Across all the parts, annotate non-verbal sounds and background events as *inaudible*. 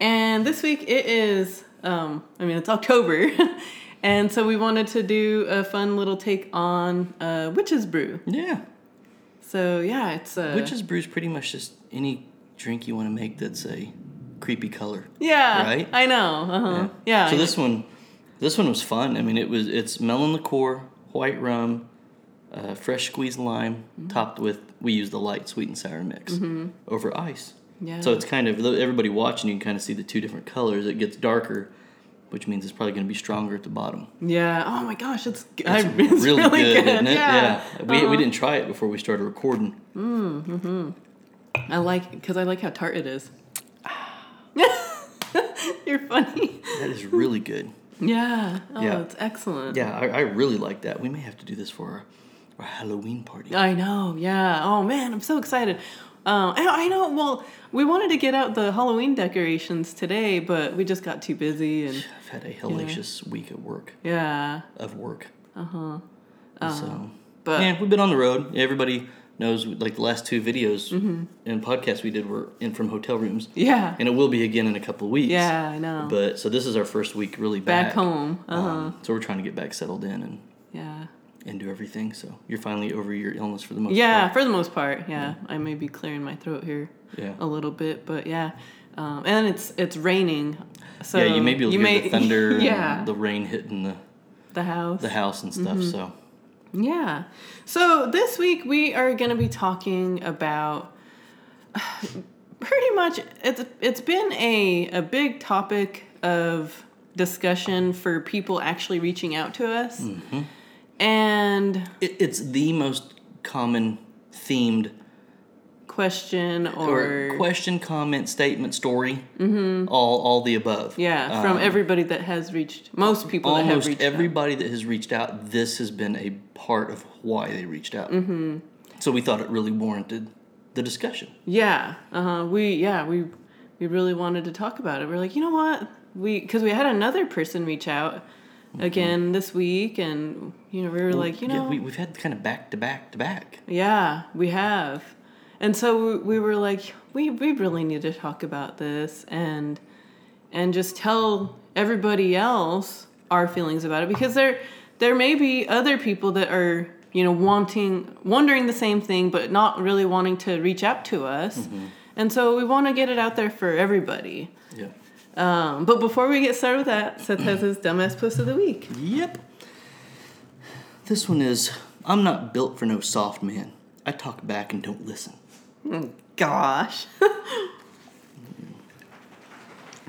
and this week it is, um, I mean, it's October, *laughs* and so we wanted to do a fun little take on uh, Witch's Brew. Yeah. So yeah, it's uh, Witch's Brew is pretty much just any drink you want to make that's a creepy color. Yeah, Right? I know. Uh-huh. Yeah. So this one, this one was fun. I mean, it was it's melon liqueur, white rum, uh, fresh squeezed lime, Mm-hmm. topped with we use the light sweet and sour mix over ice. Yeah. So it's kind of everybody watching. You can kind of see the two different colors. It gets darker, which means it's probably going to be stronger at the bottom. Yeah. Oh my gosh, it's, It's, I, *laughs* it's really, really, good, isn't it? Yeah. We, Uh-huh. we didn't try it before we started recording. Mm, hmm. I like because I like how tart it is. *sighs* You're funny. That is really good. Yeah. Oh, Yeah. it's excellent. Yeah, I, I really like that. We may have to do this for our, our Halloween party. I know. Yeah. Oh man, I'm so excited. Uh, I, I know. Well, we wanted to get out the Halloween decorations today, but we just got too busy and *sighs* I've had a hellacious week at work. yeah. Of work. Uh huh. so, But yeah, we've been on the road. Everybody knows, like the last two videos Mm-hmm. and podcasts we did were in from hotel rooms, yeah. and it will be again in a couple of weeks. Yeah, I know. But so this is our first week really back, Back home. Uh huh. Um, so we're trying to get back settled in and yeah. And do everything. So you're finally over your illness for the most Yeah, part. for the most part. Yeah. I may be clearing my throat here Yeah. a little bit, but yeah. Um, and it's it's raining. So yeah, you maybe will hear may, the *laughs* thunder yeah. and the rain hitting the, the house. the house and stuff. Mm-hmm. So Yeah. So this week we are going to be talking about *sighs* pretty much it's it's been a a big topic of discussion for people actually reaching out to us. Mm-hmm. And it, it's the most common themed question or, or, question, comment, statement, story, mm-hmm. all all the above. yeah, from Um, everybody that has reached most people that have almost reached out. everybody that has reached out. This has been a part of why they reached out. Mm-hmm. So we thought it really warranted the discussion. Yeah, uh-huh. We yeah we we really wanted to talk about it. We're like, you know what? We because we had another person reach out Mm-hmm. again this week, and you know we were like, you know, yeah, we, we've had kind of back to back to back. yeah, we have, and so we, we were like, we we really need to talk about this and and just tell everybody else our feelings about it because there there may be other people that are you know wanting wondering the same thing but not really wanting to reach out to us. Mm-hmm. And so we want to get it out there for everybody. Yeah. Um, but before we get started with that seth has his dumbass post of the week Yep. This one is I'm not built for no soft man. I talk back and don't listen. gosh *laughs*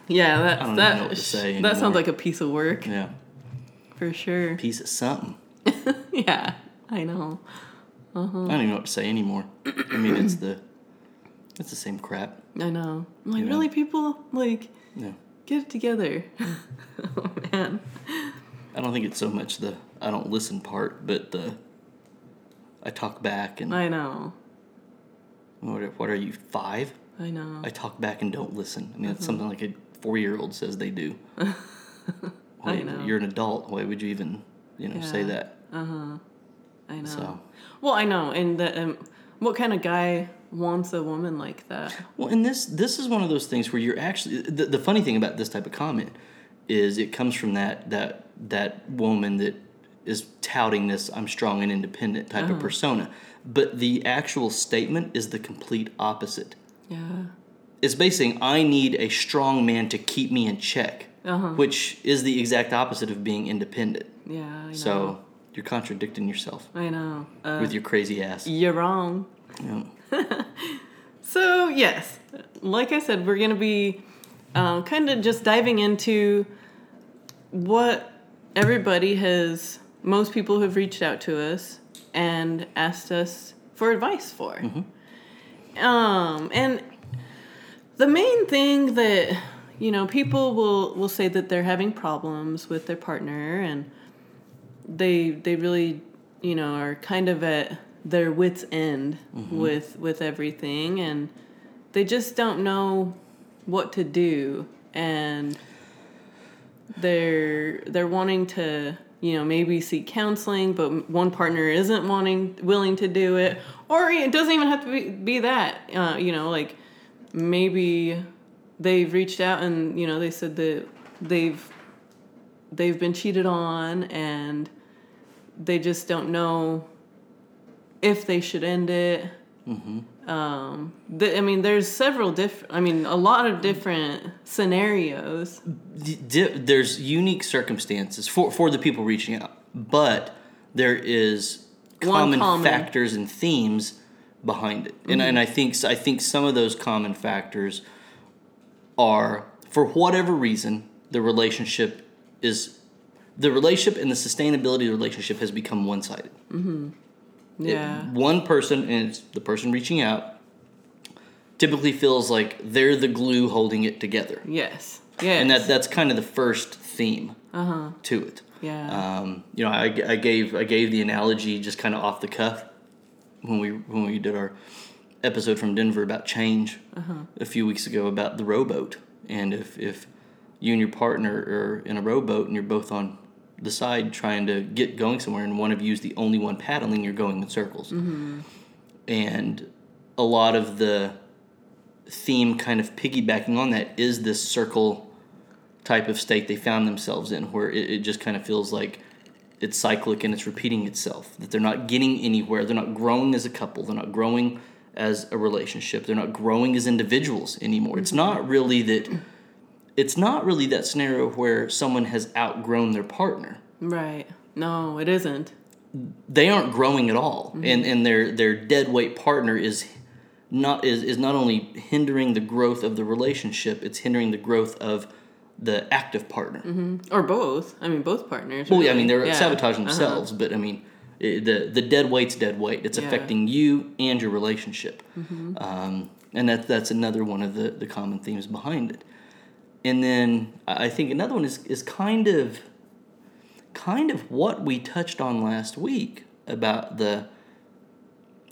yeah I that don't that know what to say that sounds like a piece of work Yeah. for sure Piece of something. *laughs* yeah i know I don't even know what to say anymore. I mean, it's the it's the same crap. I know. I'm like, You know? really, people? Like, Yeah. get it together. *laughs* oh, man. I don't think it's so much the I don't listen part, but the I talk back and I know. what, are- what are you five? I know. I talk back and don't listen. I mean, that's something like a four year old says they do. *laughs* Why, know. You're an adult. Why would you even you know say Yeah. that? I know. So Well, I know. And the, um, what kind of guy wants a woman like that? well, and this this is one of those things where you're actually the, the funny thing about this type of comment is it comes from that that that woman that is touting this I'm strong and independent type Uh-huh. of persona, but the actual statement is the complete opposite. Yeah. It's basically saying I need a strong man to keep me in check, Uh-huh. which is the exact opposite of being independent. Yeah. So you're contradicting yourself I know. Uh, with your crazy ass. you're wrong. Yeah. *laughs* So, yes, like I said, we're going to be um, kind of just diving into what everybody has, most people have reached out to us and asked us for advice for. Um, and the main thing that you know, people will will say that they're having problems with their partner and they they really, you know, are kind of at their wits end with with everything and they just don't know what to do and they're they're wanting to you know maybe seek counseling but one partner isn't wanting willing to do it or it doesn't even have to be, be that uh, you know like maybe they've reached out and you know they said that they've they've been cheated on and they just don't know if they should end it. Mm-hmm. Um the, i mean there's several different i mean a lot of different scenarios. D- di- there's unique circumstances for, for the people reaching out, but there is common, common. factors and themes behind it, and and mm-hmm. I think I think some of those common factors are for whatever reason the relationship is the relationship and the sustainability of the relationship has become one sided. Mm-hmm. Yeah. One person and it's the person reaching out typically feels like they're the glue holding it together. Yes. Yes and that that's kind of the first theme to it. yeah. Um, you know, I, I gave I gave the analogy just kind of off the cuff when we when we did our episode from Denver about change a few weeks ago about the rowboat. And if if you and your partner are in a rowboat and you're both on the side trying to get going somewhere and one of you is the only one paddling you're going in circles. Mm-hmm. And a lot of the theme kind of piggybacking on that is this circle type of state they found themselves in where it, it just kind of feels like it's cyclic and it's repeating itself that they're not getting anywhere. They're not growing as a couple. They're not growing as a relationship. They're not growing as individuals anymore. It's mm-hmm. not really that it's not really that scenario where someone has outgrown their partner. Right. No it isn't. They aren't growing at all and and their their dead weight partner is not is, is not only hindering the growth of the relationship it's hindering the growth of the active partner. Or both. I mean both partners well yeah i mean they're Yeah. sabotaging Uh-huh. themselves but i mean the the dead weight's dead weight. It's Yeah. affecting you and your relationship. Mm-hmm. um, and that that's another one of the the common themes behind it and then i think another one is is kind of kind of what we touched on last week about the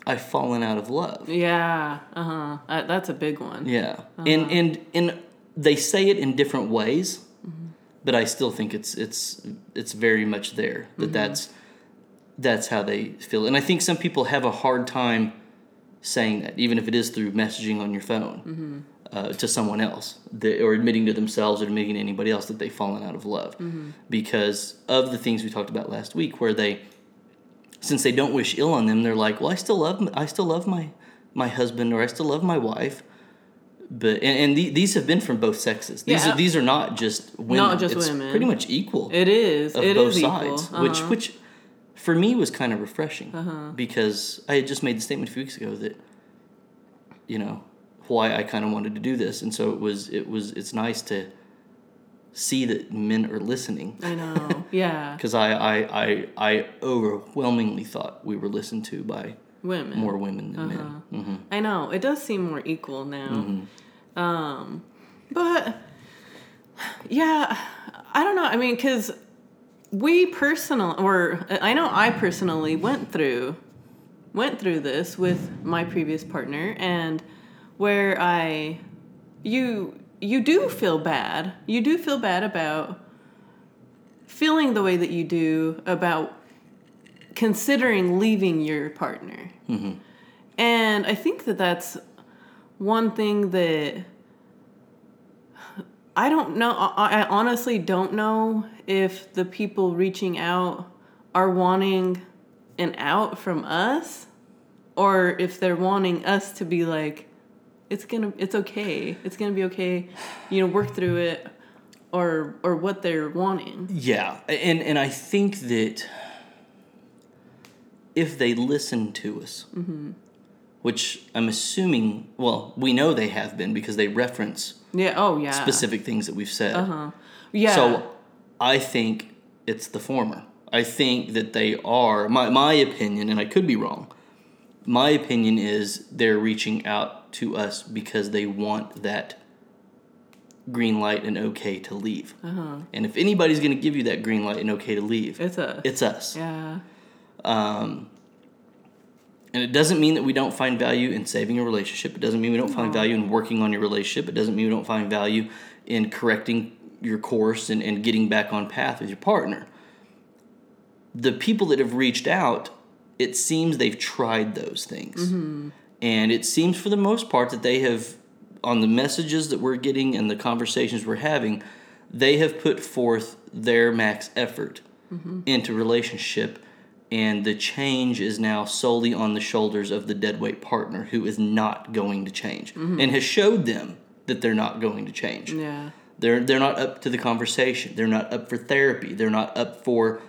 I've fallen out of love. yeah uh-huh. Uh, that's a big one. Yeah. And and and they say it in different ways, but I still think it's it's it's very much there that that's that's how they feel. And I think some people have a hard time saying that, even if it is through messaging on your phone uh, to someone else, that, or admitting to themselves or admitting to anybody else that they've fallen out of love, because of the things we talked about last week, where they, since they don't wish ill on them, they're like, well, I still love, I still love my my husband, or I still love my wife. But and, and the, these have been from both sexes. These Yeah. are these are not just women. Not just it's women. Pretty much equal it is of it both is sides, equal. which Uh-huh. which for me was kind of refreshing because I had just made the statement a few weeks ago that you know why I kind of wanted to do this, and so it was it was it's nice to see that men are listening i know *laughs* yeah because I, I I I overwhelmingly thought we were listened to by women more women than men. Uh-huh. hmm I know it does seem more equal now. Mm-hmm. Um, but yeah, I don't know. I mean, because we personal, or I know I personally went through went through this with my previous partner, and where I you you do feel bad. You do feel bad about feeling the way that you do about considering leaving your partner. Mm-hmm. And I think that that's one thing that I don't know. I I honestly don't know if the people reaching out are wanting an out from us or if they're wanting us to be like, it's gonna, it's okay. It's gonna be okay. You know, work through it or, or what they're wanting. Yeah, and and I think that if they listen to us, which I'm assuming, well, we know they have been because they reference Yeah. Oh, yeah. specific things that we've said. Uh huh. Yeah. So I think it's the former. I think that they are my my opinion, and I could be wrong. My opinion is they're reaching out to us because they want that green light and okay to leave. Uh-huh. And if anybody's going to give you that green light and okay to leave, It's us. it's us. yeah. Um, and it doesn't mean that we don't find value in saving a relationship. It doesn't mean we don't find value in working on your relationship. It doesn't mean we don't find value in correcting your course and, and getting back on path with your partner. The people that have reached out, it seems they've tried those things. And it seems for the most part that they have, on the messages that we're getting and the conversations we're having, they have put forth their max effort mm-hmm. into relationship and the change is now solely on the shoulders of the deadweight partner who is not going to change mm-hmm. and has showed them that they're not going to change. Yeah. They're they're not up to the conversation. They're not up for therapy. They're not up for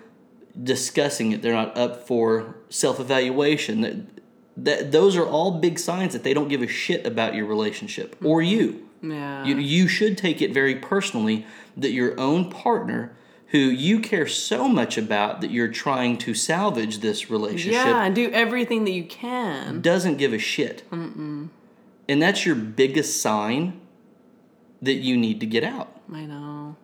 discussing it. They're not up for self-evaluation. That, that those are all big signs that they don't give a shit about your relationship or mm-hmm. you. Yeah. You, you should take it very personally that your own partner, who you care so much about that you're trying to salvage this relationship, yeah, and do everything that you can. doesn't give a shit. And that's your biggest sign that you need to get out. I know.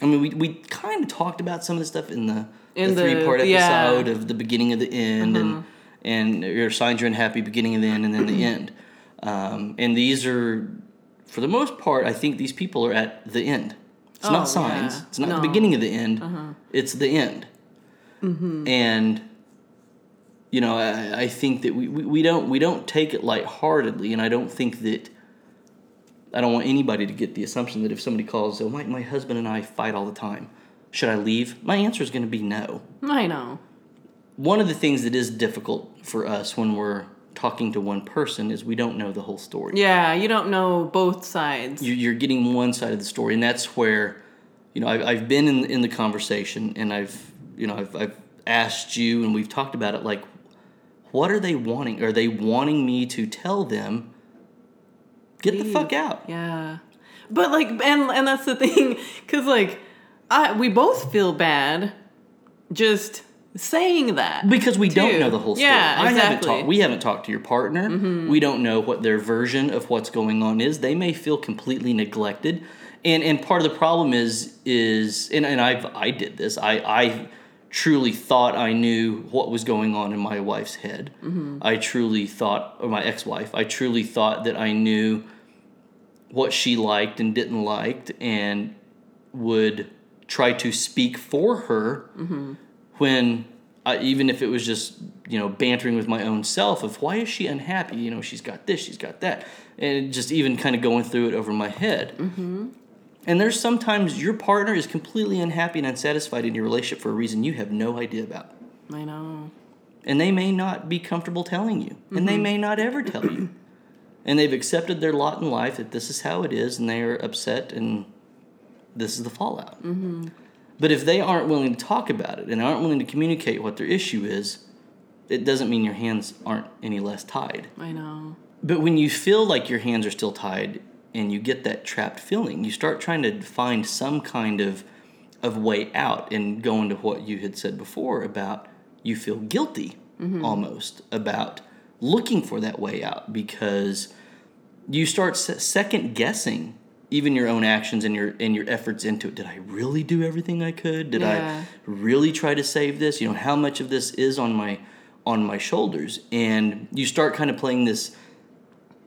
I mean, we, we kind of talked about some of the stuff in the, In the the- three part yeah. Episode of the beginning of the end and mm-hmm. And your signs are unhappy beginning of the end and then the *clears throat* end. Um, and these are, for the most part, I think these people are at the end. It's Oh, not signs. yeah. It's not the No. Uh-huh. beginning of the end. It's the end. Mm-hmm. And you know, I, I think that we, we, we don't we don't take it lightheartedly, and I don't think that I don't want anybody to get the assumption that if somebody calls, oh my my husband and I fight all the time, should I leave? My answer is going to be no. I know. One of the things that is difficult for us when we're talking to one person is we don't know the whole story. Yeah, you don't know both sides. You- You're getting one side of the story, and that's where, you know, I've, I've been in in the conversation, and I've, you know, I've, I've asked you, and we've talked about it. Like, what are they wanting? Are they wanting me to tell them, get the fuck out? Yeah. But like and and that's the thing cuz like I we both feel bad just saying that. Because we don't know the whole story. Yeah, I haven't exactly. Mm-hmm. talked. We haven't talked to your partner. We don't know what their version of what's going on is. They may feel completely neglected, and and part of the problem is is and, and I've I did this. I I truly thought I knew what was going on in my wife's head. Mm-hmm. I truly thought, or my ex-wife. I truly thought that I knew what she liked and didn't liked, and would try to speak for her when I, even if it was just you know bantering with my own self of why is she unhappy? You know she's got this she's got that. And just even kind of going through it over my head. Mm-hmm. and there's sometimes your partner is completely unhappy and unsatisfied in your relationship for a reason you have no idea about. I know. and they may not be comfortable telling you. And they may not ever tell you. *clears throat* And they've accepted their lot in life that this is how it is and they are upset and this is the fallout. Mm-hmm. But if they aren't willing to talk about it and aren't willing to communicate what their issue is it doesn't mean your hands aren't any less tied I know. but when you feel like your hands are still tied and you get that trapped feeling, you start trying to find some kind of of way out and go into what you had said before about you feel guilty mm-hmm. almost about looking for that way out because you start second guessing even your own actions and your and your efforts into it. Did I really do everything I could? Did Yeah. I really try to save this? You know, how much of this is on my on my shoulders? And you start kind of playing this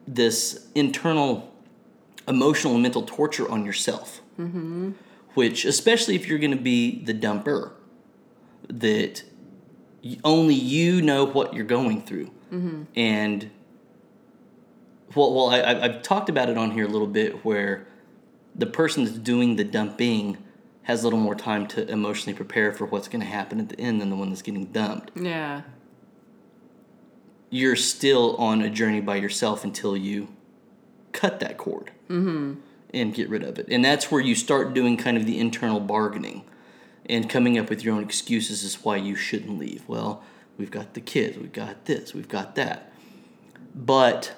this internal emotional and mental torture on yourself. Mm-hmm. Which, especially if you're going to be the dumper, that only you know what you're going through. And well, well, I, I- I've talked about it on here a little bit where the person that's doing the dumping has a little more time to emotionally prepare for what's going to happen at the end than the one that's getting dumped Yeah. you're still on a journey by yourself until you cut that cord mm-hmm. and get rid of it. And that's where you start doing kind of the internal bargaining and coming up with your own excuses as why you shouldn't leave. Well, we've got the kids, we've got this, we've got that. But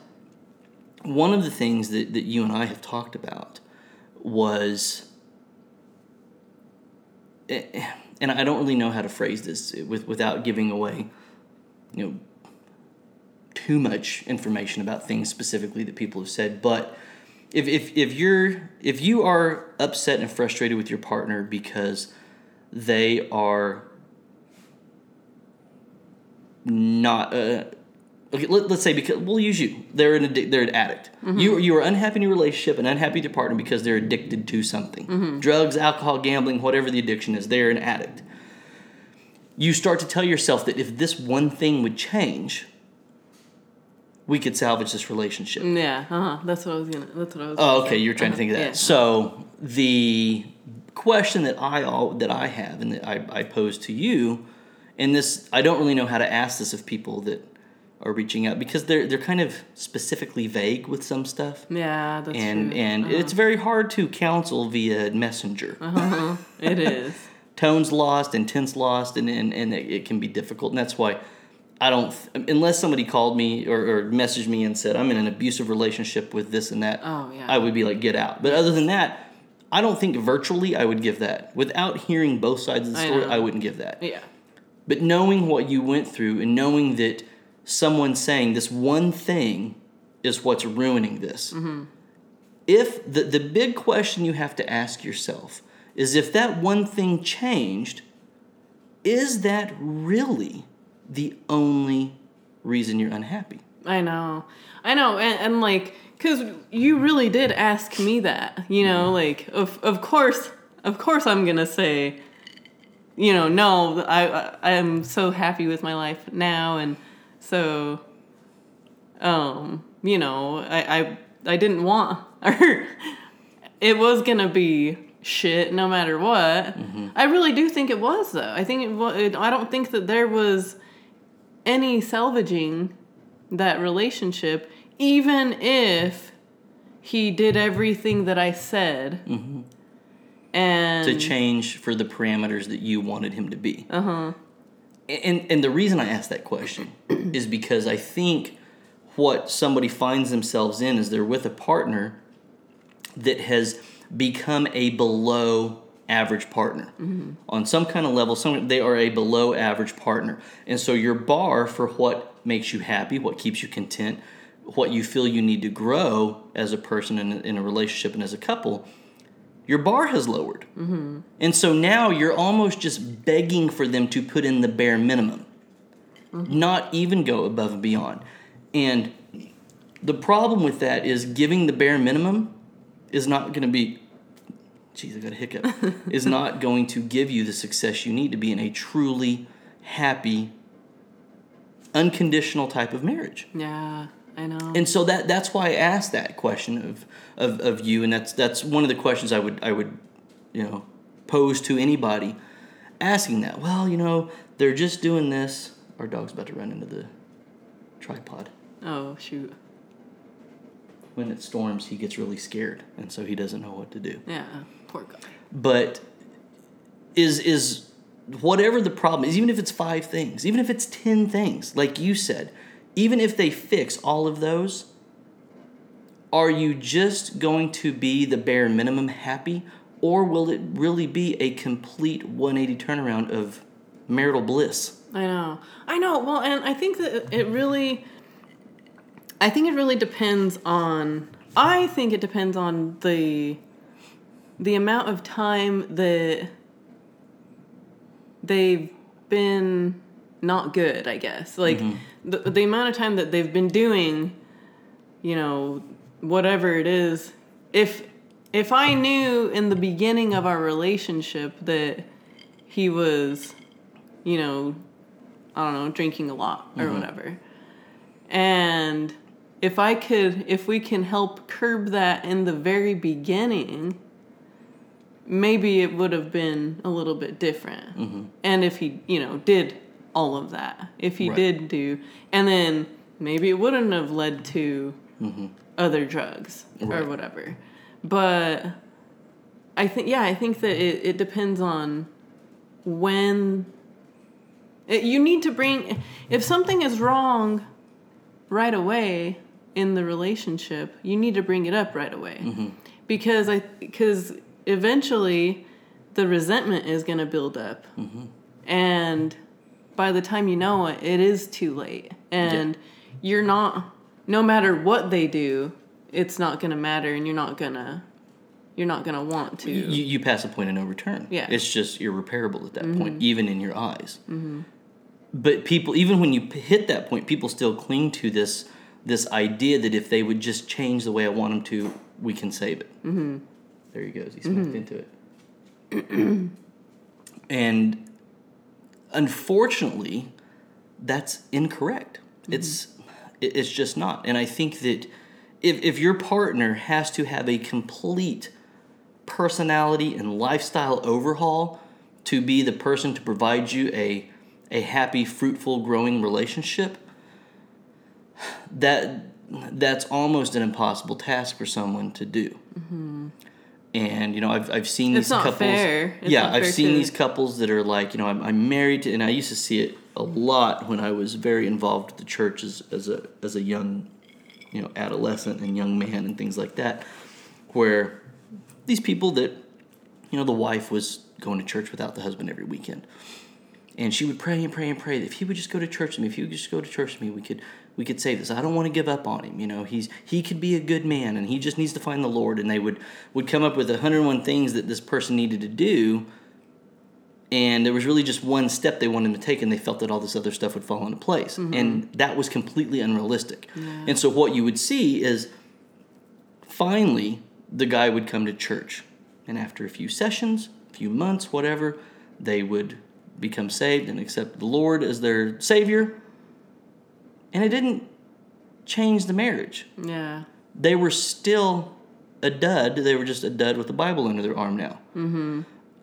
one of the things that, that you and I have talked about was eh, and I don't really know how to phrase this with, without giving away, you know, too much information about things specifically that people have said, but if, if if you're if you are upset and frustrated with your partner because they are not uh, okay let, us say because we'll use you they're an addic- they're an addict you you are unhappy in your relationship and unhappy with your partner because they're addicted to something drugs alcohol gambling whatever the addiction is they're an addict you start to tell yourself that if this one thing would change we could salvage this relationship Yeah, uh huh. That's what I was gonna. That's what I was. Oh, okay. say. You're trying to think of that. Yeah. So the question that I all that I have and that I, I pose to you, and this I don't really know how to ask this of people that are reaching out because they're they're kind of specifically vague with some stuff, Yeah, that's and true. and Uh-huh. it's very hard to counsel via messenger. *laughs* Uh-huh. it is. *laughs* Tone's lost, intent's lost, and and, and it, it can be difficult, and that's why. I don't, unless somebody called me or, or messaged me and said, I'm in an abusive relationship with this and that, Oh, yeah. I would be like, get out. But other than that, I don't think virtually I would give that. Without hearing both sides of the story, know. I, wouldn't give that. Yeah. But knowing what you went through and knowing that someone saying this one thing is what's ruining this. Mm-hmm. If the, the big question you have to ask yourself is if that one thing changed, is that really the only reason you're unhappy? I know. I know. And, and like, because you really did ask me that, you know, like, of, of course, of course I'm going to say, you know, no, I, I, I'm so happy with my life now. And so, um, you know, I, I, I didn't want, *laughs* it was going to be shit no matter what. I really do think it was, though. I think it was, I don't think that there was any salvaging that relationship, even if he did everything that I said. And to change for the parameters that you wanted him to be. Uh huh. And and the reason I ask that question is because I think what somebody finds themselves in is they're with a partner that has become a below average partner. Mm-hmm. On some kind of level some they are a below average partner. And so your bar for what makes you happy what keeps you content what you feel you need to grow as a person in a, in a relationship and as a couple your bar has lowered mm-hmm. and so now you're almost just begging for them to put in the bare minimum, mm-hmm. not even go above and beyond. And the problem with that is giving the bare minimum is not going to be, geez, I got a hiccup, *laughs* is not going to give you the success you need to be in a truly happy, unconditional type of marriage. Yeah, I know. And so that that's why I asked that question of, of, of you, and that's that's one of the questions I would I would, you know, pose to anybody asking that. Well, you know, they're just doing this. Our dog's about to run into the tripod. oh shoot. When it storms, he gets really scared, and so he doesn't know what to do. Yeah, poor guy. But is is whatever the problem is, even if it's five things, even if it's ten things, like you said, even if they fix all of those, are you just going to be the bare minimum happy, or will it really be a complete 180 turnaround of marital bliss? I know. I know. Well, and I think that it really I think it really depends on I think it depends on the the amount of time that they've been not good, I guess. Like mm-hmm. The the amount of time that they've been doing you know whatever it is if if I knew in the beginning of our relationship that he was you know I don't know, drinking a lot or mm-hmm. whatever. And if I could, if we can help curb that in the very beginning, maybe it would have been a little bit different. Mm-hmm. And if he, you know, did all of that, if he Right. did do, and then maybe it wouldn't have led to mm-hmm. other drugs Right. or whatever. But I think, yeah, I think that it, it depends on when it- you need to bring if something is wrong right away in the relationship you need to bring it up right away mm-hmm. because i because eventually the resentment is going to build up mm-hmm. and by the time you know it it is too late and you're not no matter what they do it's not gonna matter, and you're not gonna you're not gonna want to. you, you pass a point of no return. Yeah. It's just irreparable at that point, even in your eyes. Mm-hmm. But people, even when you p- hit that point, people still cling to this this idea that if they would just change the way I want them to, we can save it. Mm-hmm. There he goes. He smacked into it. *clears throat* and unfortunately, that's incorrect. Mm-hmm. It's it- it's just not. And I think that if if your partner has to have a complete personality and lifestyle overhaul to be the person to provide you a a happy, fruitful, growing relationship, that that's almost an impossible task for someone to do. Mm-hmm. And you know, I've I've seen It's these not couples. fair. It's yeah, I've seen to- these couples that are like, you know, I'm, I'm married to, and I used to see it a lot when I was very involved with the church as, as a as a young, you know, adolescent and young man and things like that, where these people that, you know, the wife was going to church without the husband every weekend, and she would pray and pray and pray that if he would just go to church with me, if he would just go to church with me, we could we could save this. I don't want to give up on him. You know, he's he could be a good man, and he just needs to find the Lord. And they would would come up with 101 things that this person needed to do, and there was really just one step they wanted him to take, and they felt that all this other stuff would fall into place, mm-hmm. and that was completely unrealistic. And so what you would see is, finally, the guy would come to church, and after a few sessions, a few months, whatever, they would become saved and accept the Lord as their savior. And it didn't change the marriage. yeah. They were still a dud. They were just a dud with a Bible under their arm now. Mm-hmm.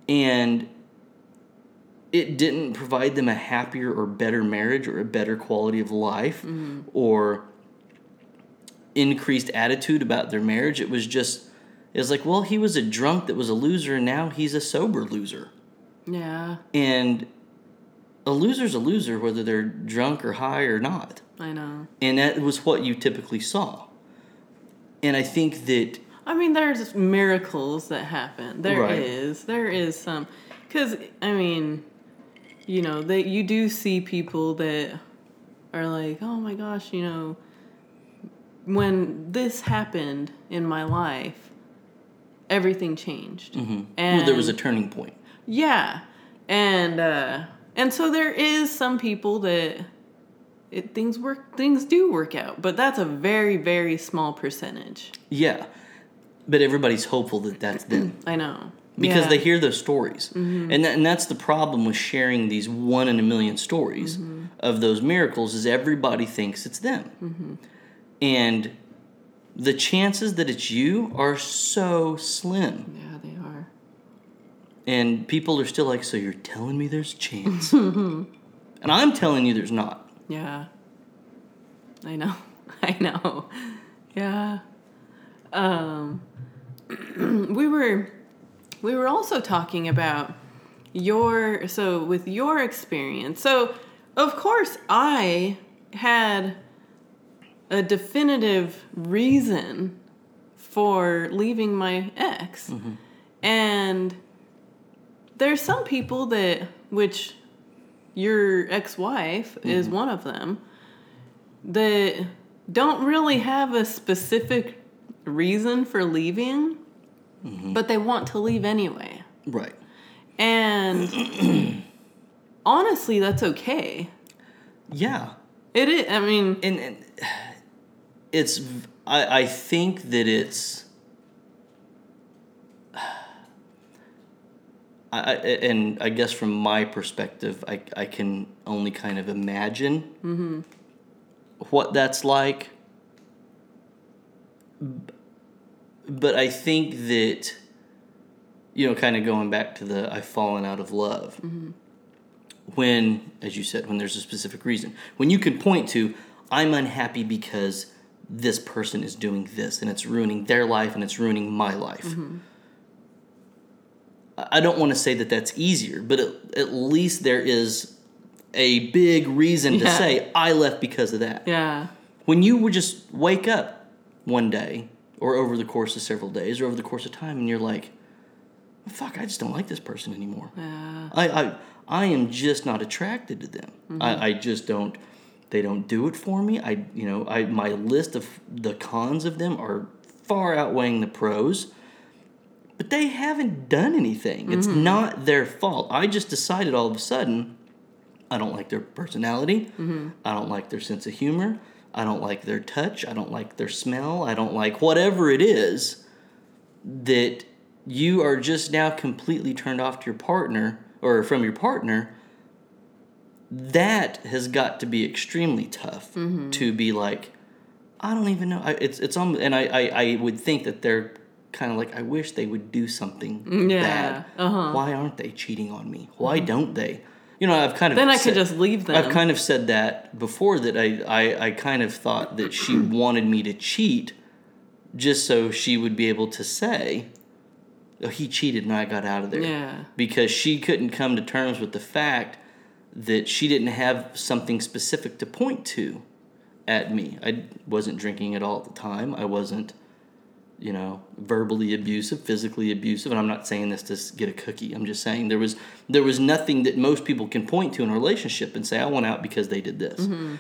And it didn't provide them a happier or better marriage or a better quality of life or increased attitude about their marriage. It was just, it was like, well, he was a drunk that was a loser, and now he's a sober loser. Yeah. And a loser's a loser whether they're drunk or high or not. I know. And that was what you typically saw. And I think that I mean, there's miracles that happen. There is. Right. There is some. Because, I mean, you know, that you do see people that are like, oh my gosh, you know, when this happened in my life, everything changed. And well, there was a turning point. yeah, and uh, and so there is some people that it, things work, things do work out, but that's a very very small percentage. Yeah. But everybody's hopeful that that's them *clears throat* I know because Yeah. Mm-hmm. they hear those stories. And, that, and that's the problem with sharing these one in a million stories Mm-hmm. of those miracles is everybody thinks it's them. Mm-hmm. And the chances that it's you are so slim. Yeah, they are. And people are still like, so you're telling me there's a chance? *laughs* and I'm telling you there's not. Yeah. I know. *laughs* I know. Yeah. Um *clears throat* we were we were also talking about your so with your experience. So, of course, I had a definitive reason for leaving my ex. And there's some people that which your ex-wife is mm-hmm. one of them that don't really have a specific reason for leaving mm-hmm. but they want to leave anyway Right. and *clears throat* honestly that's okay Yeah. it is i mean and, and it's I think that it's I, I- and I guess from my perspective, I, I can only kind of imagine mm-hmm. what that's like. But I think that, you know, kind of going back to the I've fallen out of love mm-hmm. when, as you said, when there's a specific reason. When you can point to, I'm unhappy because this person is doing this and it's ruining their life and it's ruining my life. I I don't want to say that that's easier, but at, at least there is a big reason to Yeah. say, I left because of that. yeah When you would just wake up one day or over the course of several days or over the course of time and you're like, fuck, I just don't like this person anymore. yeah I, I I am just not attracted to them. I, mm-hmm. I just don't. They don't do it for me. I you know I my list of the cons of them are far outweighing the pros. But they haven't done anything. It's mm-hmm. not their fault. I just decided all of a sudden I don't like their personality. Mm-hmm. I don't like their sense of humor. I don't like their touch. I don't like their smell. I don't like whatever it is that you are just now completely turned off to your partner or from your partner. That has got to be extremely tough mm-hmm. to be like, I don't even know. I, it's it's almost, and I, I I would think that they're kind of like I wish they would do something Yeah, bad. uh-huh. Why aren't they cheating on me? Why don't they? You know, I've kind of Then I said- could just leave them. I've kind of said that before that I, I, I kind of thought that she *clears throat* wanted me to cheat just so she would be able to say, oh, he cheated and I got out of there. Yeah. Because she couldn't come to terms with the fact that she didn't have something specific to point to at me. I wasn't drinking at all at the time. I wasn't, you know, verbally abusive, physically abusive, and I'm not saying this to get a cookie. I'm just saying there was there was nothing that most people can point to in a relationship and say I went out because they did this. Mm-hmm.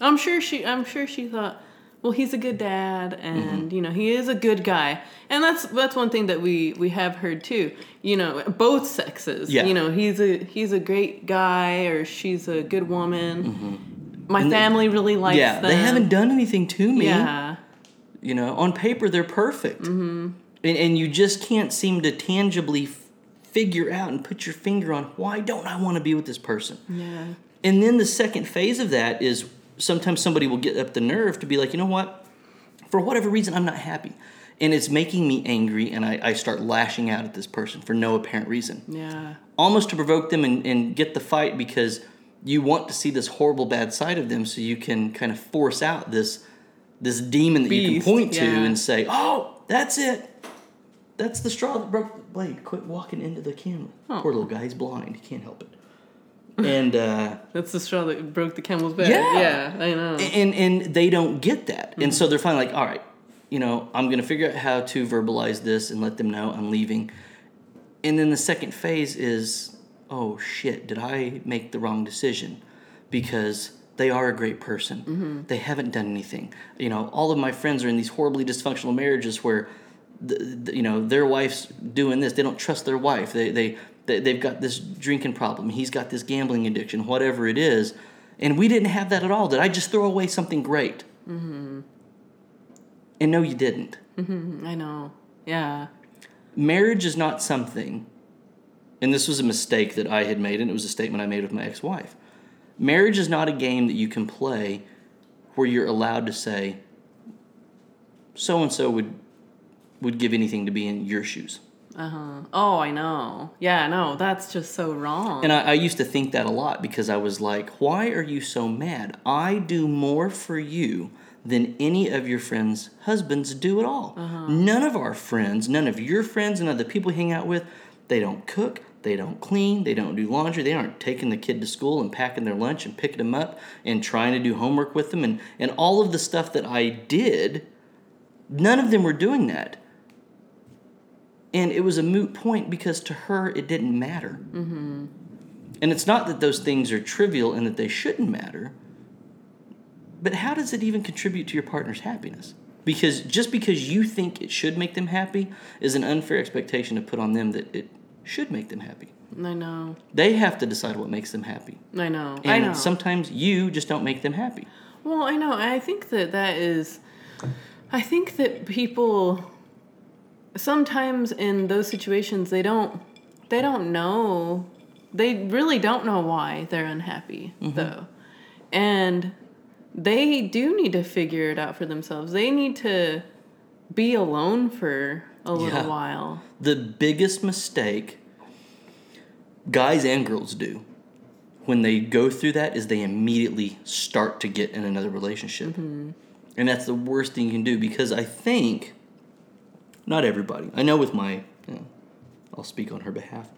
I'm sure she. I'm sure she thought, well, he's a good dad, and Mm-hmm. you know, he is a good guy, and that's that's one thing that we we have heard too. You know, both sexes. Yeah. You know, he's a he's a great guy, or she's a good woman. My And they- family really likes Mm-hmm. yeah, them. they haven't done anything to me. Yeah. You know, on paper they're perfect, mm-hmm. and and you just can't seem to tangibly f- figure out and put your finger on why don't I want to be with this person. Yeah. And then the second phase of that is sometimes somebody will get up the nerve to be like, you know what? For whatever reason, I'm not happy. And it's making me angry, and I, I start lashing out at this person for no apparent reason. Yeah. Almost to provoke them and, and get the fight because you want to see this horrible bad side of them so you can kind of force out this this demon that you can point to and say, oh, that's it. That's the straw that broke the blade. Quit walking into the camera. Oh. Poor little guy, he's blind. He can't help it. And uh, *laughs* That's the straw that broke the camel's back. Yeah. Yeah. I know. and and they don't get that and so they're finally like all right you know i'm going to figure out how to verbalize this and let them know i'm leaving and then the second phase is oh shit did i make the wrong decision because they are a great person. They haven't done anything. You know all of my friends are in these horribly dysfunctional marriages where the, the- you know their wife's doing this. They don't trust their wife. They, they they they've got this drinking problem. He's got this gambling addiction whatever it is. And we didn't have that at all. Did i just throw away something great? Mm-hmm. and no you didn't. I know. Yeah. marriage is not something and this was a mistake that i had made and it was a statement i made with my ex-wife marriage is not a game that you can play where you're allowed to say so and so would would give anything to be in your shoes Uh huh. Oh, I know. Yeah. No, that's just so wrong. And I, I used to think that a lot because I was like, why are you so mad? I do more for you than any of your friends' husbands do at all. None of our friends, none of your friends, none of the people hang out with, they don't cook, they don't clean, they don't do laundry, they aren't taking the kid to school and packing their lunch and picking them up and trying to do homework with them and, and all of the stuff that I did, none of them were doing that. And it was a moot point because to her it didn't matter. Mm-hmm. And it's not that those things are trivial and that they shouldn't matter, but how does it even contribute to your partner's happiness? Because just because you think it should make them happy is an unfair expectation to put on them that it should make them happy. I know. They have to decide what makes them happy. I know. And I know. sometimes you just don't make them happy. Well, I know. I think that that is. I think that people sometimes in those situations they don't they don't know they really don't know why they're unhappy Mm-hmm. though, and they do need to figure it out for themselves. They need to be alone for a little Yeah. while. The biggest mistake guys and girls do when they go through that is they immediately start to get in another relationship. Mm-hmm. And that's the worst thing you can do because I think, not everybody, I know with my, you know, I'll speak on her behalf.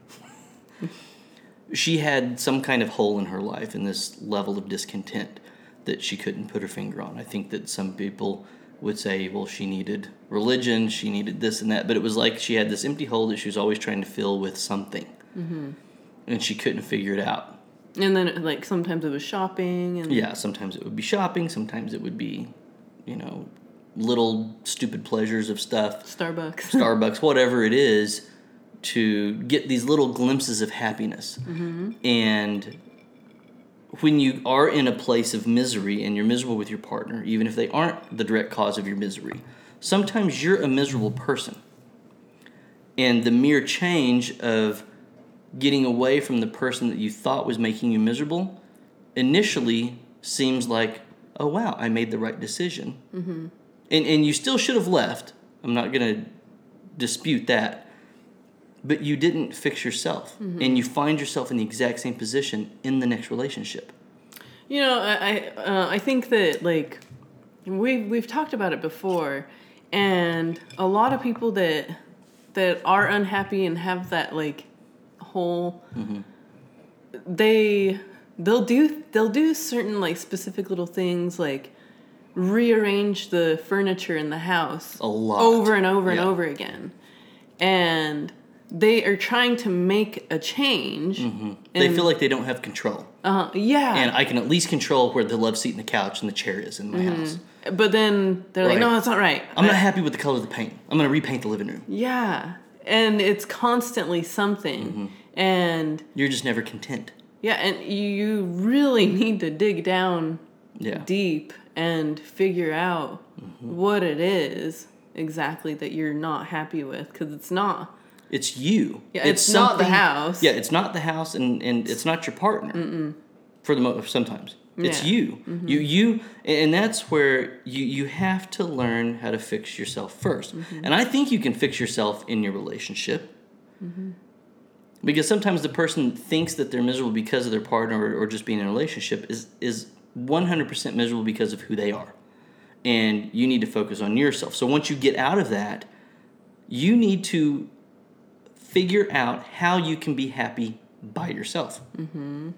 *laughs* she had some kind of hole in her life and this level of discontent that she couldn't put her finger on. I think that some people would say, well, she needed religion, she needed this and that, but it was like she had this empty hole that she was always trying to fill with something. Mm-hmm. And she couldn't figure it out. And then like sometimes it was shopping and Yeah, sometimes it would be shopping, sometimes it would be, you know, little stupid pleasures of stuff, Starbucks. *laughs* Starbucks, whatever it is, to get these little glimpses of happiness. Mm-hmm. And when you are in a place of misery and you're miserable with your partner, even if they aren't the direct cause of your misery, sometimes you're a miserable person. And the mere change of getting away from the person that you thought was making you miserable initially seems like, oh wow, I made the right decision. Mm-hmm. And, and you still should have left. I'm not going to dispute that. But you didn't fix yourself. And you find yourself in the exact same position in the next relationship. You know, I I, uh, I think that like we've we've talked about it before, and a lot of people that that are unhappy and have that like whole they they'll do they'll do certain like specific little things like rearrange the furniture in the house A lot. over and over and over again and they are trying to make a change They and- feel like they don't have control. uh, yeah And I can at least control where the love seat and the couch and the chair is in my house. But then they're like, no, that's not right. I'm not happy with the color of the paint. I'm going to repaint the living room. Yeah. And it's constantly something. Mm-hmm. And You're just never content. yeah, and you really need to dig down Yeah. deep and figure out Mm-hmm. what it is exactly that you're not happy with because it's not. It's you. Yeah, it's not the house. Yeah, it's not the house, and, and it's not your partner. For the most, sometimes it's Yeah. Mm-hmm. you. You you, and that's where you you have to learn how to fix yourself 1st Mm-hmm. And I think you can fix yourself in your relationship. Mm-hmm. Because sometimes the person thinks that they're miserable because of their partner or, or just being in a relationship is is 100% miserable because of who they are. And you need to focus on yourself. So once you get out of that, you need to figure out how you can be happy by yourself. Mm-hmm.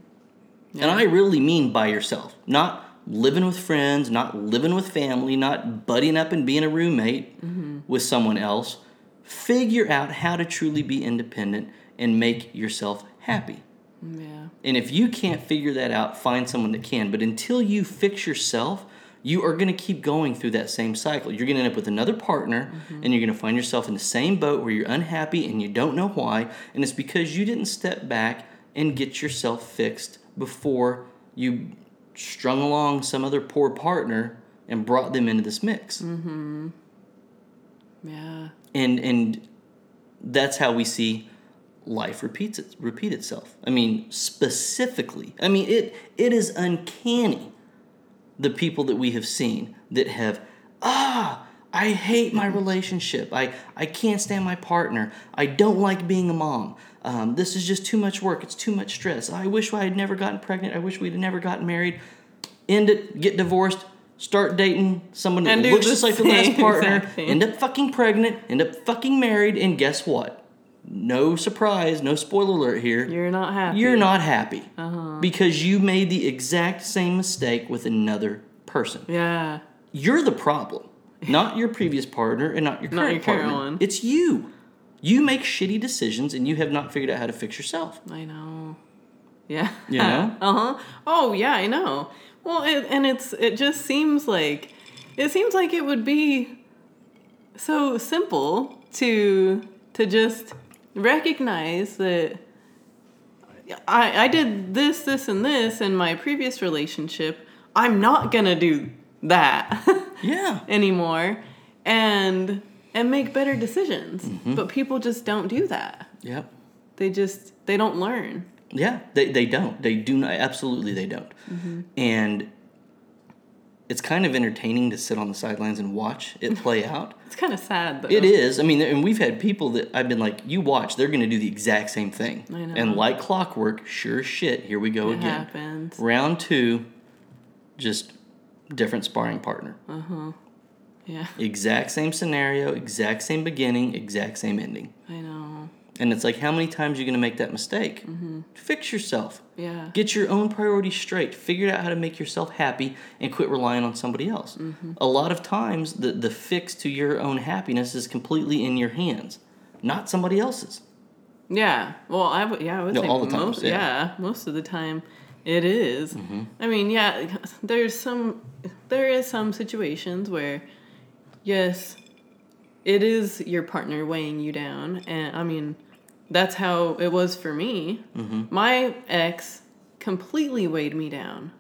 And I really mean by yourself, not living with friends, not living with family, not buddying up and being a roommate with someone else. Figure out how to truly be independent and make yourself happy. Yeah. And if you can't figure that out, find someone that can. But until you fix yourself, you are going to keep going through that same cycle. You're going to end up with another partner, mm-hmm. and you're going to find yourself in the same boat where you're unhappy and you don't know why. And it's because you didn't step back and get yourself fixed before you strung along some other poor partner and brought them into this mix. Mm-hmm. Yeah. And and that's how we see life repeats it repeat itself. I mean, specifically. I mean, it it is uncanny the people that we have seen that have ah I hate my relationship. I, I can't stand my partner. I don't like being a mom. Um, this is just too much work. It's too much stress. I wish I had never gotten pregnant. I wish we'd never gotten married. End it, get divorced, start dating someone that looks just like the last *laughs* partner, end up fucking pregnant, end up fucking married, and guess what? No surprise, no spoiler alert here. You're not happy. You're not happy Uh-huh. because you made the exact same mistake with another person. Yeah. You're the problem, not your previous partner and not your Not current your current partner. one. It's you. You make shitty decisions and you have not figured out how to fix yourself. I know. Yeah. You know? *laughs* uh huh. Oh yeah, I know. Well, it, and it's it just seems like it seems like it would be so simple to to just recognize that I I did this this and this in my previous relationship. I'm not gonna do that *laughs* Yeah. anymore, and and make better decisions. Mm-hmm. But people just don't do that. Yep. They just they don't learn. Yeah, they, they don't. They do not. Absolutely, they don't. And it's kind of entertaining to sit on the sidelines and watch it *laughs* play out. It's kind of sad though. It is. I mean, and we've had people that I've been like, you watch, they're going to do the exact same thing. I know. And like clockwork, sure as shit, here we go It again. happens. Round two, just different sparring partner. Uh huh. Yeah, Exact same scenario, exact same beginning, exact same ending. I know. And it's like, how many times are you going to make that mistake? Fix yourself. Yeah. Get your own priorities straight. Figure out how to make yourself happy and quit relying on somebody else. Mm-hmm. A lot of times, the, the fix to your own happiness is completely in your hands, not somebody else's. Yeah. Well, I would. Yeah, I would No, say all the time, most. yeah. Yeah. most of the time, it is. Mm-hmm. I mean, yeah. *laughs* There's some. There is some situations where yes, it is your partner weighing you down. And I mean, that's how it was for me. Mm-hmm. My ex completely weighed me down.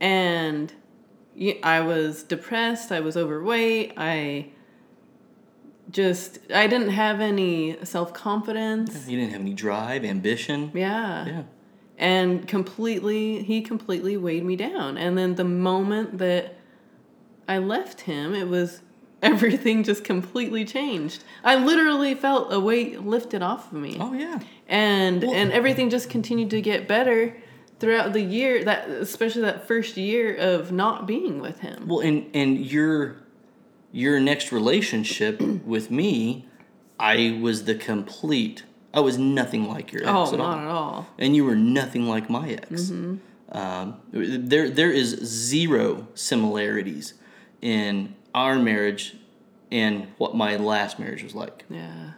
And I was depressed, I was overweight, I just, I didn't have any self confidence. You didn't have any drive, ambition. Yeah. Yeah. And completely, he completely weighed me down. And then the moment that I left him, it was *laughs* everything just completely changed. I literally felt a weight lifted off of me. Oh yeah. And Well- and everything just continued to get better throughout the year that especially that first year of not being with him. Well, and and your your next relationship *clears throat* with me, I was the complete. I was nothing like your ex oh, at not all, at all. and you were nothing like my ex. Um, there there is zero similarities in our marriage and what my last marriage was like. Yeah.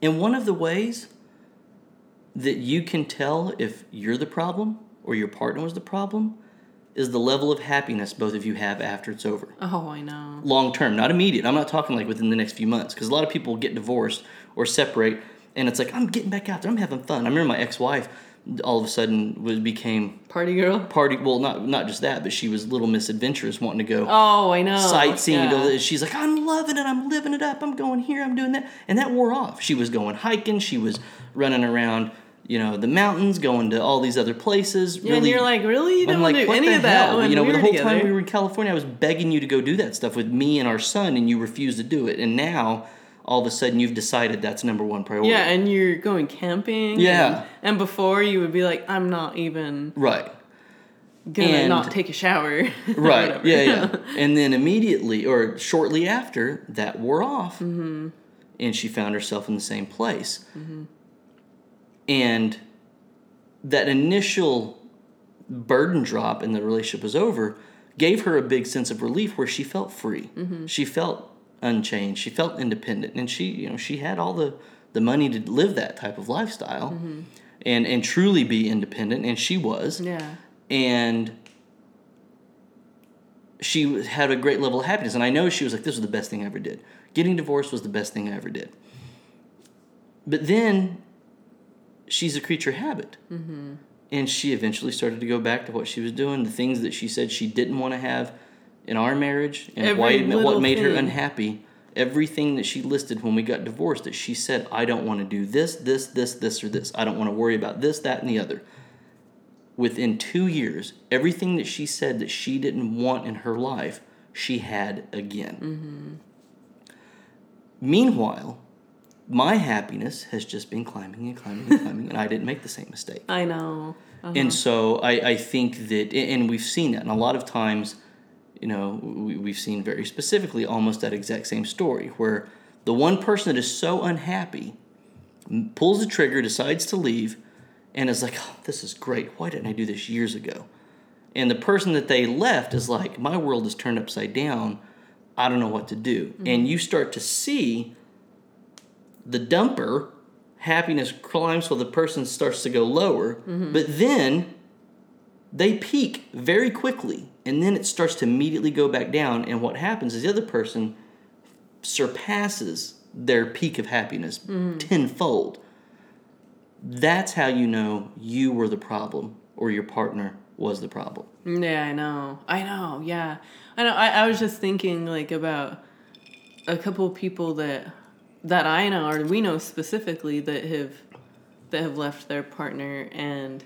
And one of the ways that you can tell if you're the problem or your partner was the problem is the level of happiness both of you have after it's over. Oh, I know. Long term, not immediate. I'm not talking like within the next few months because a lot of people get divorced or separate and it's like, I'm getting back out there, I'm having fun. I remember my ex wife all of a sudden was became Party girl. party well not not just that but she was little miss adventurous wanting to go Oh, I know. sightseeing. Yeah. She's like, I'm loving it. I'm living it up. I'm going here. I'm doing that. And that wore off. She was going hiking. She was running around, you know, the mountains, going to all these other places. Yeah, and you're like, really? You I'm don't like, do any of that hell? when you know, we the whole together. time we were in California, I was begging you to go do that stuff with me and our son, and you refused to do it. And now, all of a sudden, you've decided that's number one priority. yeah, and you're going camping. Yeah. And, and before you would be like, I'm not even Right. gonna And- not take a shower. *laughs* Right. yeah, yeah. *laughs* And then immediately or shortly after, that wore off. Mm-hmm. And she found herself in the same place. And that initial burden drop and the relationship was over gave her a big sense of relief where she felt free. She felt unchanged. She felt independent. And she, you know, she had all the, the money to live that type of lifestyle and, and truly be independent. And she was yeah. and she had a great level of happiness and i know she was like this was the best thing i ever did getting divorced was the best thing i ever did but then she's a creature of habit Mm-hmm. and she eventually started to go back to what she was doing the things that she said she didn't want to have in our marriage and Every why, what made her unhappy everything that she listed when we got divorced that she said i don't want to do this this this this or this i don't want to worry about this that and the other within two years, everything that she said that she didn't want in her life, she had again. Meanwhile, my happiness has just been climbing and climbing and climbing, and I didn't make the same mistake. I know. Uh-huh. And so I, I think that, and we've seen that, and a lot of times, you know, we, we've seen very specifically almost that exact same story where the one person that is so unhappy pulls the trigger, decides to leave, and is like, oh, this is great. Why didn't I do this years ago? And the person that they left is like, my world is turned upside down. I don't know what to do. Mm-hmm. And you start to see the dumper happiness climbs while the person starts to go lower mm-hmm. but then they peak very quickly and then it starts to immediately go back down and what happens is the other person surpasses their peak of happiness mm. tenfold that's how you know you were the problem or your partner was the problem Yeah, I know. I know. Yeah, I know. I, I was just thinking like about a couple of people that that I know or we know specifically that have that have left their partner, and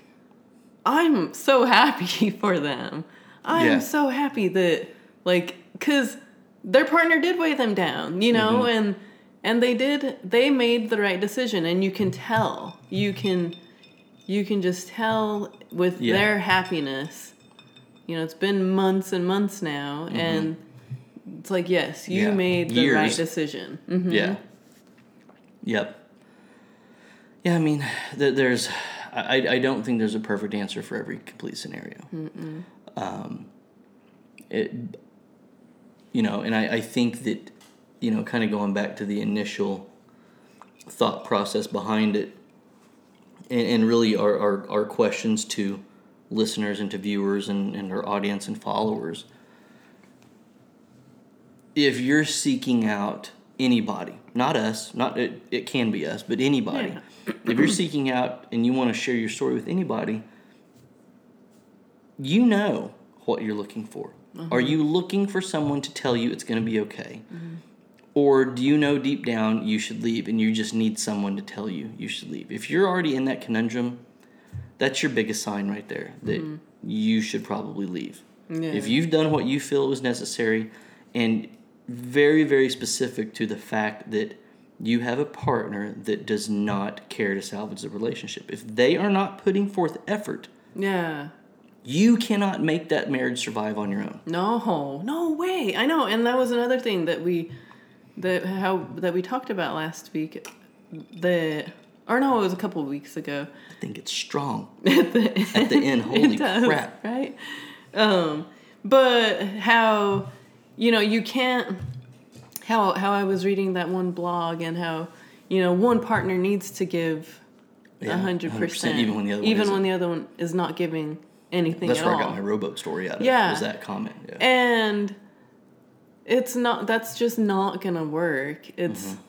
I'm so happy *laughs* for them. I'm Yeah. so happy that like because their partner did weigh them down, you know, Mm-hmm. and and they did they made the right decision, and you can tell you can you can just tell with Yeah. their happiness you know it's been months and months now and it's like yes you Mm-hmm. Yeah. made the right Years. decision hmm Yeah. Yep. Yeah, I mean, th- there's, I, I don't think there's a perfect answer for every complete scenario. Um, it, you know, and I, I think that, you know, kind of going back to the initial thought process behind it, and, and really our, our, our questions to listeners and to viewers and, and our audience and followers if you're seeking out anybody, not us, not it, it can be us, but anybody. Yeah. If you're seeking out and you want to share your story with anybody, you know what you're looking for. Uh-huh. Are you looking for someone to tell you it's going to be okay? Mm-hmm. Or do you know deep down you should leave and you just need someone to tell you you should leave? If you're already in that conundrum, that's your biggest sign right there that mm-hmm. you should probably leave. Yeah. If you've done what you feel was necessary and very, very specific to the fact that you have a partner that does not care to salvage the relationship, if they are not putting forth effort, Yeah. you cannot make that marriage survive on your own. No, no way. I know, and that was another thing that we that how that we talked about last week. The or no, it was a couple of weeks ago. I think it's strong. *laughs* At the, At the end, *laughs* holy does, crap. right? Um, but how you know you can't how how I was reading that one blog and how you know one partner needs to give Yeah, hundred 100%, even when the other one even isn't. when the other one is not giving anything That's at where all. I got my rowboat story out of. Yeah. Was that comment. Yeah. and it's not that's just not gonna work it's Mm-hmm.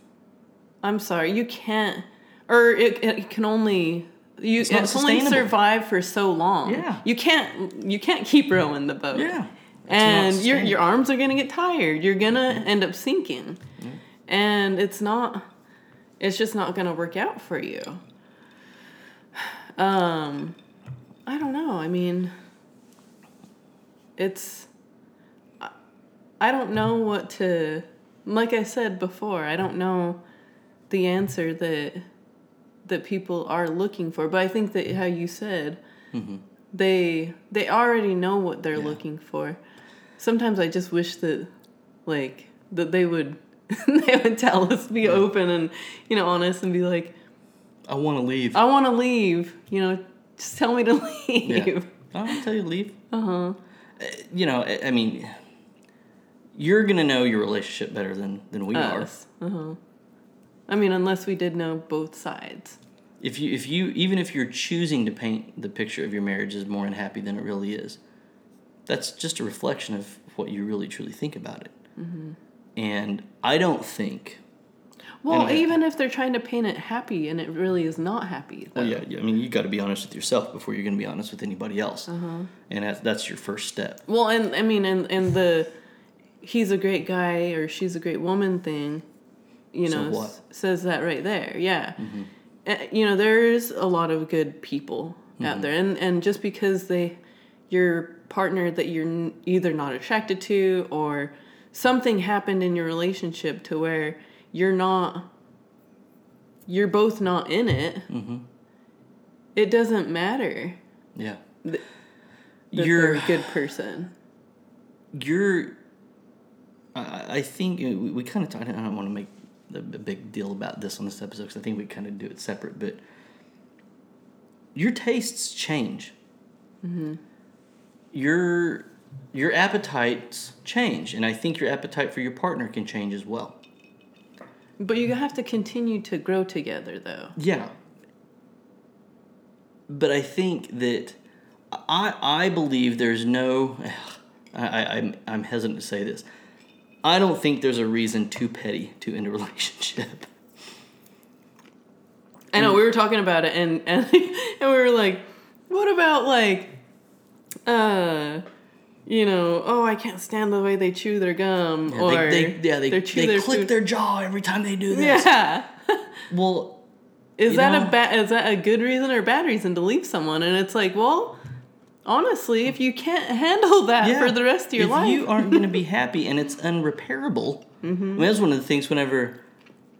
i'm sorry you can't or it, it can only you It's it's, only survive for so long Yeah. you can't you can't keep rowing the boat yeah. And your your arms are gonna get tired. You're gonna end up sinking. And it's not it's just not gonna work out for you. Um i don't know. I mean it's I- i don't know what to like i said before i don't know the answer that that people are looking for. But i think that how you said they they already know what they're looking for sometimes i just wish that like that they would *laughs* they would tell us be open and you know honest and be like I want to leave. i want to leave you know just tell me to *laughs* leave Yeah. I'll tell you to leave. uh-huh You know, I, I mean, you're gonna know your relationship better than than we are. uh-huh i mean unless we did know both sides If you if you even if you're choosing to paint the picture of your marriage as more unhappy than it really is, that's just a reflection of what you really truly think about it. Mm-hmm. And I don't think. well I- even if they're trying to paint it happy and it really is not happy though. Well, yeah, yeah, I mean, you got to be honest with yourself before you're going to be honest with anybody else, Uh-huh. and that's that's your first step. Well, and I mean, and and the he's a great guy or she's a great woman thing, you know, s- says that right there. Yeah, Uh, you know, there's a lot of good people out there, and and just because they your partner that you're either not attracted to or something happened in your relationship to where you're not you're both not in it. Mm-hmm. It doesn't matter. Yeah, that you're a good person. You're I, I think we, we kind of talked I don't want to make a, a big deal about this on this episode because I think we kind of do it separate but your tastes change mm-hmm. Your your appetites change and I think your appetite for your partner can change as well But you have to continue to grow together, though. Yeah. But I think that I I believe there's no *sighs* I, I I'm I'm hesitant to say this. I don't think there's a reason too petty to end a *laughs* relationship. I know we were talking about it, and and *laughs* and we were like, what about like, uh, you know, oh, I can't stand the way they chew their gum, Yeah, or they, they, yeah, they, they chew they their click food. their jaw every time they do this. yeah. *laughs* Well, *laughs* Is that know- a bad? Is that a good reason or bad reason to leave someone? And it's like, well, honestly, if you can't handle that yeah, for the rest of your if life, you aren't going to be *laughs* happy and it's unrepairable, Mm-hmm. I mean, that's one of the things. Whenever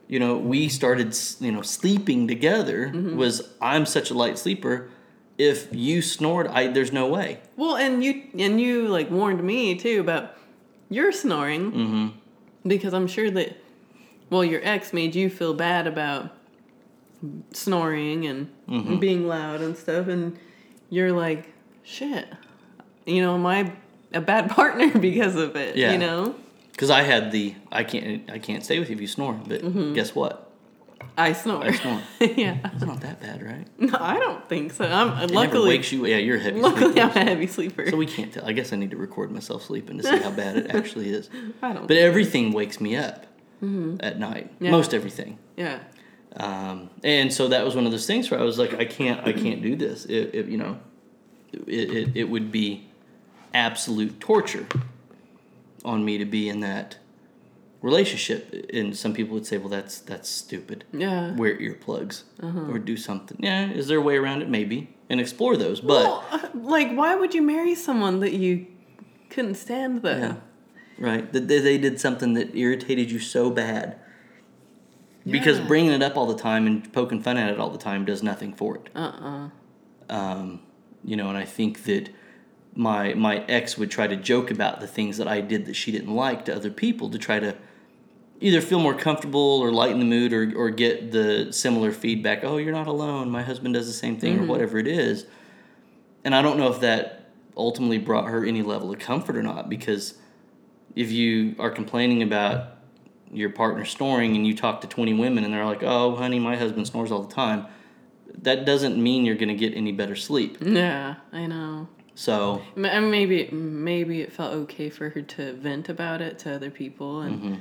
you know we started, you know, sleeping together, Mm-hmm. was I'm such a light sleeper. If you snored, I there's no way. Well, and you and you like warned me too about your snoring Mm-hmm. because I'm sure that well, your ex made you feel bad about snoring and Mm-hmm. being loud and stuff, and you're like, shit, you know, am I a bad *laughs* partner because of it? Yeah. You know, Because I had the I can't I can't stay with you if you snore. But Mm-hmm. guess what? I snore. I snore. *laughs* yeah. It's not that bad, right? No, I don't think so. I'm It never luckily wakes you. Yeah, you're a heavy luckily sleeper. I'm a heavy sleeper. So we can't tell. I guess I need to record myself sleeping to see how bad it *laughs* actually is. I don't. But everything wakes me up at night. Yeah. Most everything. yeah. Um, and so that was one of those things where I was like, I can't, I can't do this. It, it you know, it, it, it would be absolute torture on me to be in that relationship. And some people would say, well, that's that's stupid. Yeah. Wear earplugs or do something. Yeah, is there a way around it? Maybe, and explore those. But Well, uh, like, why would you marry someone that you couldn't stand though? Yeah. Right. That they, they did something that irritated you so bad. Because bringing it up all the time and poking fun at it all the time does nothing for it. Uh-uh. Um, you know, and I think that my my ex would try to joke about the things that I did that she didn't like to other people to try to either feel more comfortable or lighten the mood or, or get the similar feedback. Oh, you're not alone. My husband does the same thing or whatever it is. And I don't know if that ultimately brought her any level of comfort or not because if you are complaining about your partner snoring and you talk to 20 women and they're like, oh, honey, my husband snores all the time, that doesn't mean you're going to get any better sleep. Yeah, I know. So, maybe maybe it felt okay for her to vent about it to other people and Mm-hmm.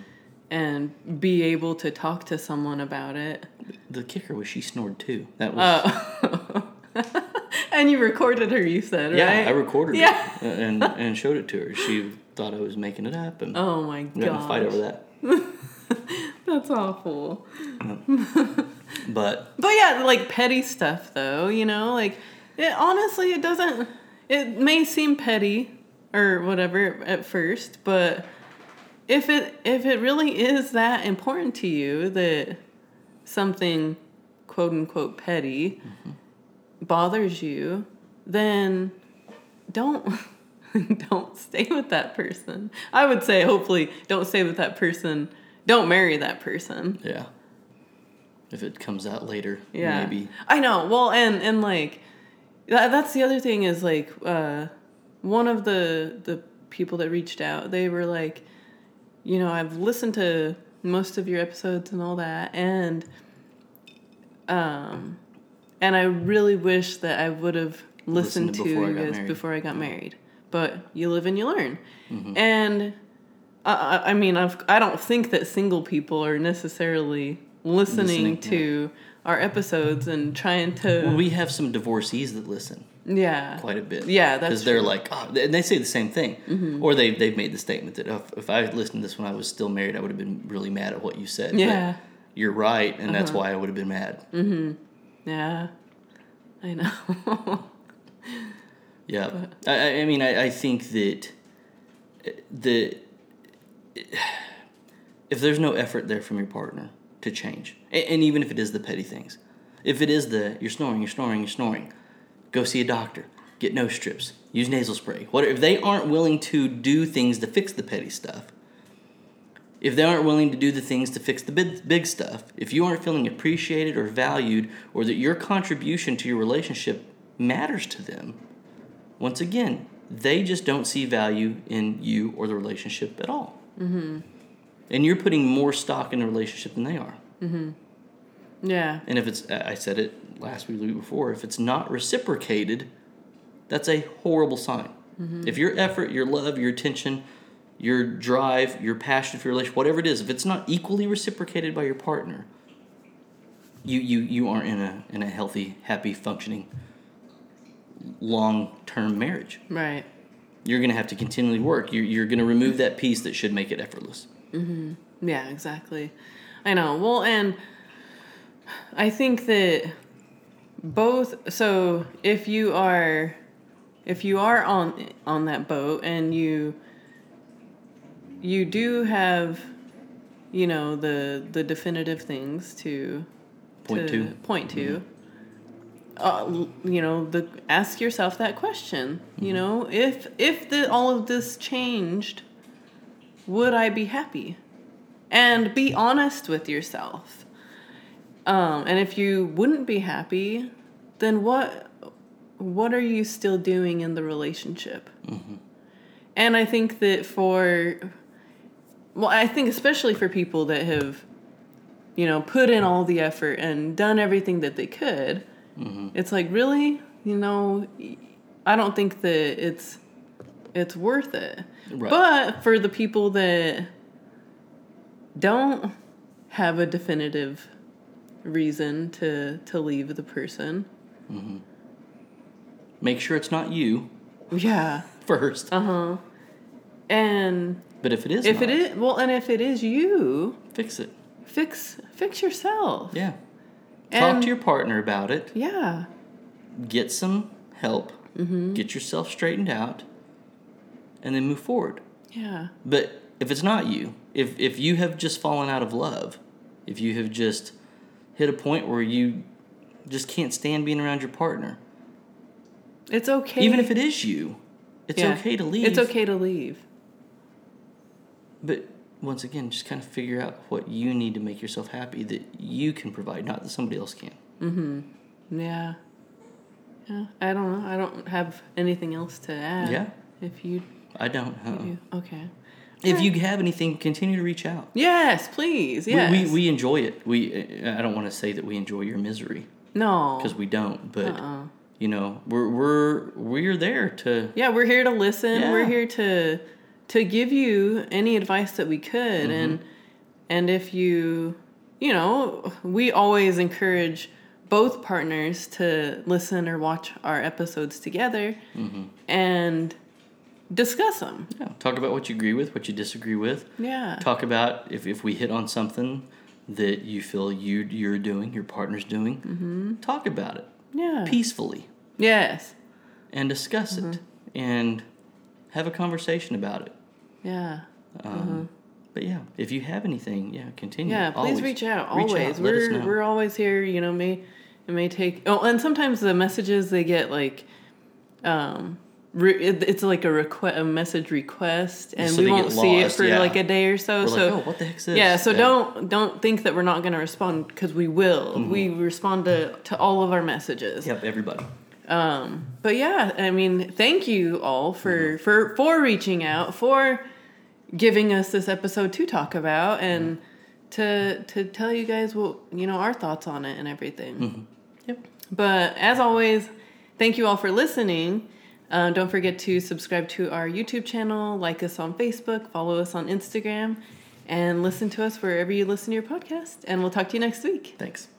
And be able to talk to someone about it. the kicker was she snored too. That was, Oh. *laughs* and you recorded her, you said, right? yeah, I recorded Yeah. it *laughs* and, and showed it to her. She thought I was making it up and Oh my god. we got in a fight over that. *laughs* That's awful. But But yeah, like petty stuff though, you know, like it honestly it doesn't it may seem petty or whatever at first, but if it if it really is that important to you that something quote unquote petty bothers you, then don't *laughs* don't stay with that person. I would say hopefully don't stay with that person. Don't marry that person. yeah, if it comes out later, Yeah. maybe. I know. Well, and and like that, that's the other thing is like uh one of the the people that reached out, they were like, you know, I've listened to most of your episodes and all that and um and I really wish that I would have listened, Listened to before you guys before I got married. But you live and you learn. Mm-hmm. And I, I mean, I've, I don't think that single people are necessarily listening, Listening, to our episodes and trying to. Well, we have some divorcees that listen yeah. quite a bit. Yeah, that's because they're like, oh, and they say the same thing, Mm-hmm. or they they've made the statement that if, if I had listened to this when I was still married, I would have been really mad at what you said. Yeah. Uh-huh. you're right, and that's why I would have been mad. Yeah. I know. *laughs* Yeah, I, I- I mean, I, I think that the if there's no effort there from your partner to change, and, and even if it is the petty things, if it is the you're snoring, you're snoring, you're snoring, go see a doctor, get nose strips, use nasal spray. What if they aren't willing to do things to fix the petty stuff? If they aren't willing to do the things to fix the big, big stuff, if you aren't feeling appreciated or valued, or that your contribution to your relationship matters to them, once again, they just don't see value in you or the relationship at all. Mm-hmm. And you're putting more stock in the relationship than they are. yeah. And if it's, I said it last week, week before, if it's not reciprocated, that's a horrible sign. If your effort, your love, your attention, your drive, your passion for your relationship, whatever it is, if it's not equally reciprocated by your partner, you you you aren't in a in a healthy, happy, functioning, long term marriage. Right. You're gonna have to continually work. You're you're gonna remove that piece that should make it effortless. Mm-hmm. Yeah, exactly. I know. Well, and I think that both so if you are if you are on on that boat and you you do have you know the the definitive things to Point to to. point to uh, you know the ask yourself that question you know if if the, all of this changed would i be happy? And be honest with yourself um, and if you wouldn't be happy then what what are you still doing in the relationship and i think that for well i think especially for people that have you know, put in all the effort and done everything that they could. Mm-hmm. It's like really, you know, I don't think that it's it's worth it. Right. But for the people that don't have a definitive reason to to leave the person, Make sure it's not you yeah, *laughs* first. uh huh, and but if it is, if it not, is well, and if it is you, fix it. fix fix yourself. Yeah. Talk And- to your partner about it. Yeah. Get some help. Mm-hmm. Get yourself straightened out, and then move forward. Yeah. But if it's not you, if if you have just fallen out of love, if you have just hit a point where you just can't stand being around your partner, It's okay. even if it is you, it's Yeah. okay to leave. It's okay to leave. But once again, just kind of figure out what you need to make yourself happy that you can provide, not that somebody else can. Mm-hmm. Yeah. Yeah. I don't know. I don't have anything else to add. Yeah. If you, I don't. uh you okay. If you have anything, continue to reach out. Yes, please. We- Yes. We, we, enjoy it. We I don't want to say that we enjoy your misery no. because we don't, but Uh-uh. you know we're we're we're there to Yeah, we're here to listen. We're here to to give you any advice that we could Mm-hmm. and and if you you know, we always encourage both partners to listen or watch our episodes together Mm-hmm. and discuss them. yeah, talk about what you agree with, what you disagree with. Yeah. Talk about if, if we hit on something that you feel you you're doing, your partner's doing. Mm-hmm. Talk about it Yeah. peacefully Yes. and discuss it Mm-hmm. and have a conversation about it. Yeah. Um, But yeah, if you have anything, yeah, continue. Mm-hmm. Yeah, please Always. reach out. Reach Always, out, let we're we're always here. You know, may it may take. Oh, and sometimes the messages they get like, um, re, it's like a request, a message request, and So we won't see it for yeah. like a day or so. We're so like, oh, what the heck's this? yeah, so don't don't think that we're not going to respond because we will. Mm-hmm. We respond to to all of our messages. Yep, everybody. Um, but yeah, I mean, thank you all for Mm-hmm. for for reaching out for giving us this episode to talk about and to to tell you guys what you know our thoughts on it and everything. Yep. But as always, thank you all for listening. Um, don't forget to subscribe to our YouTube channel, like us on Facebook, follow us on Instagram, and listen to us wherever you listen to your podcast. And we'll talk to you next week. Thanks.